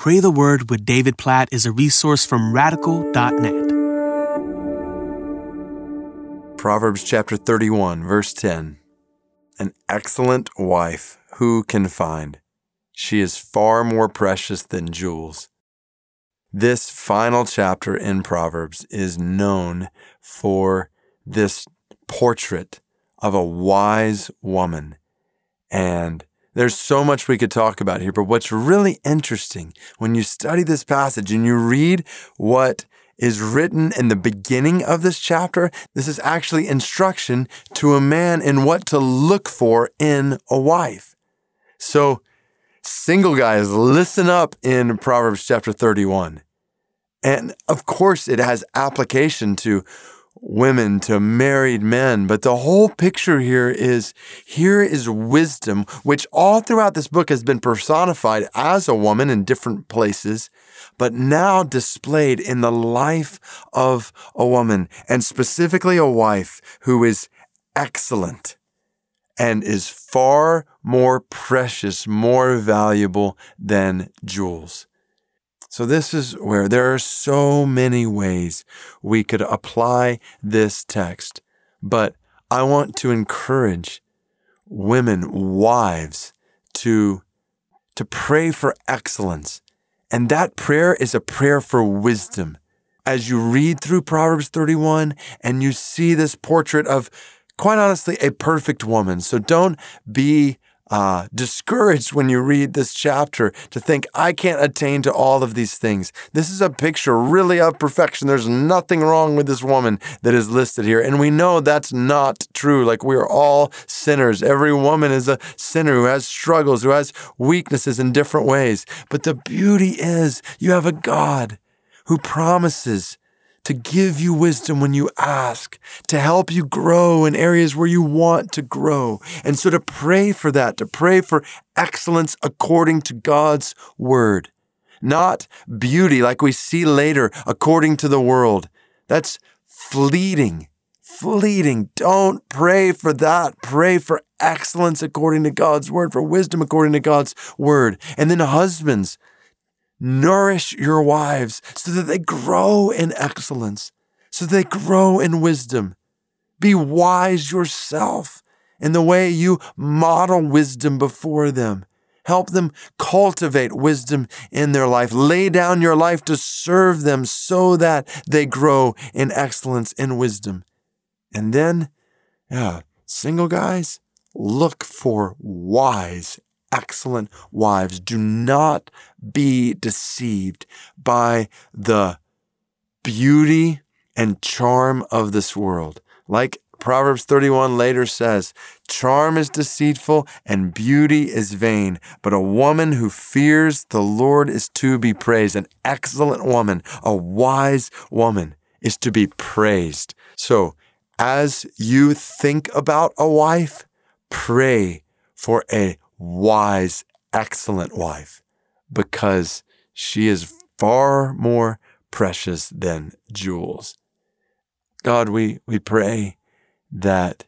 Pray the Word with David Platt is a resource from radical.net. Proverbs chapter 31, verse 10. An excellent wife who can find? She is far more precious than jewels. This final chapter in Proverbs is known for this portrait of a wise woman. And there's so much we could talk about here, but what's really interesting when you study this passage and you read what is written in the beginning of this chapter, this is actually instruction to a man in what to look for in a wife. So, single guys, listen up in Proverbs chapter 31. And of course, it has application to women to married men. But the whole picture here is here is wisdom, which all throughout this book has been personified as a woman in different places, but now displayed in the life of a woman, and specifically a wife who is excellent and is far more precious, more valuable than jewels. So, this is where there are so many ways we could apply this text. But I want to encourage women, wives, to, to pray for excellence. And that prayer is a prayer for wisdom. As you read through Proverbs 31 and you see this portrait of, quite honestly, a perfect woman. So don't be uh, discouraged when you read this chapter to think, I can't attain to all of these things. This is a picture really of perfection. There's nothing wrong with this woman that is listed here. And we know that's not true. Like we're all sinners. Every woman is a sinner who has struggles, who has weaknesses in different ways. But the beauty is you have a God who promises to give you wisdom when you ask, to help you grow in areas where you want to grow. And so to pray for that, to pray for excellence according to God's word, not beauty like we see later according to the world. That's fleeting, fleeting. Don't pray for that. Pray for excellence according to God's word, for wisdom according to God's word. And then husbands, Nourish your wives so that they grow in excellence, so they grow in wisdom. Be wise yourself in the way you model wisdom before them. Help them cultivate wisdom in their life. Lay down your life to serve them so that they grow in excellence and wisdom. And then, yeah, single guys, look for wise excellent wives. Do not be deceived by the beauty and charm of this world. Like Proverbs 31 later says, Charm is deceitful and beauty is vain, but a woman who fears the Lord is to be praised. An excellent woman, a wise woman, is to be praised. So, as you think about a wife, pray for a wise, excellent wife because she is far more precious than jewels. God, we, we pray that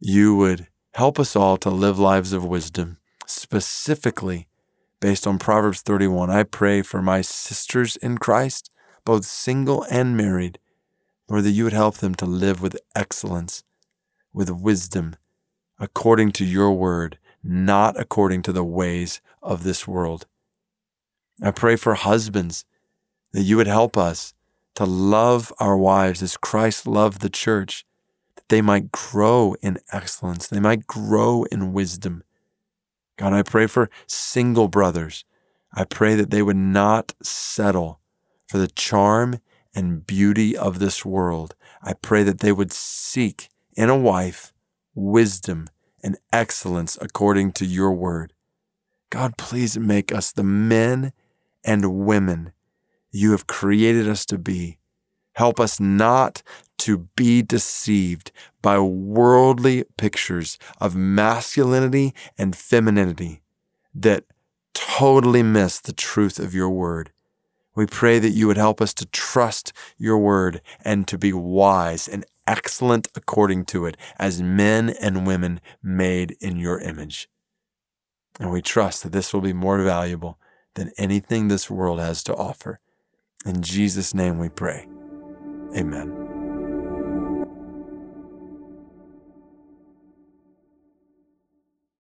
you would help us all to live lives of wisdom, specifically based on Proverbs 31. I pray for my sisters in Christ, both single and married, Lord, that you would help them to live with excellence, with wisdom, according to your word, not according to the ways of this world. I pray for husbands that you would help us to love our wives as Christ loved the church, that they might grow in excellence, they might grow in wisdom. God, I pray for single brothers. I pray that they would not settle for the charm and beauty of this world. I pray that they would seek in a wife wisdom and excellence according to your word. God, please make us the men and women you have created us to be. Help us not to be deceived by worldly pictures of masculinity and femininity that totally miss the truth of your word. We pray that you would help us to trust your word and to be wise and excellent according to it as men and women made in your image. And we trust that this will be more valuable than anything this world has to offer. In Jesus' name we pray. Amen.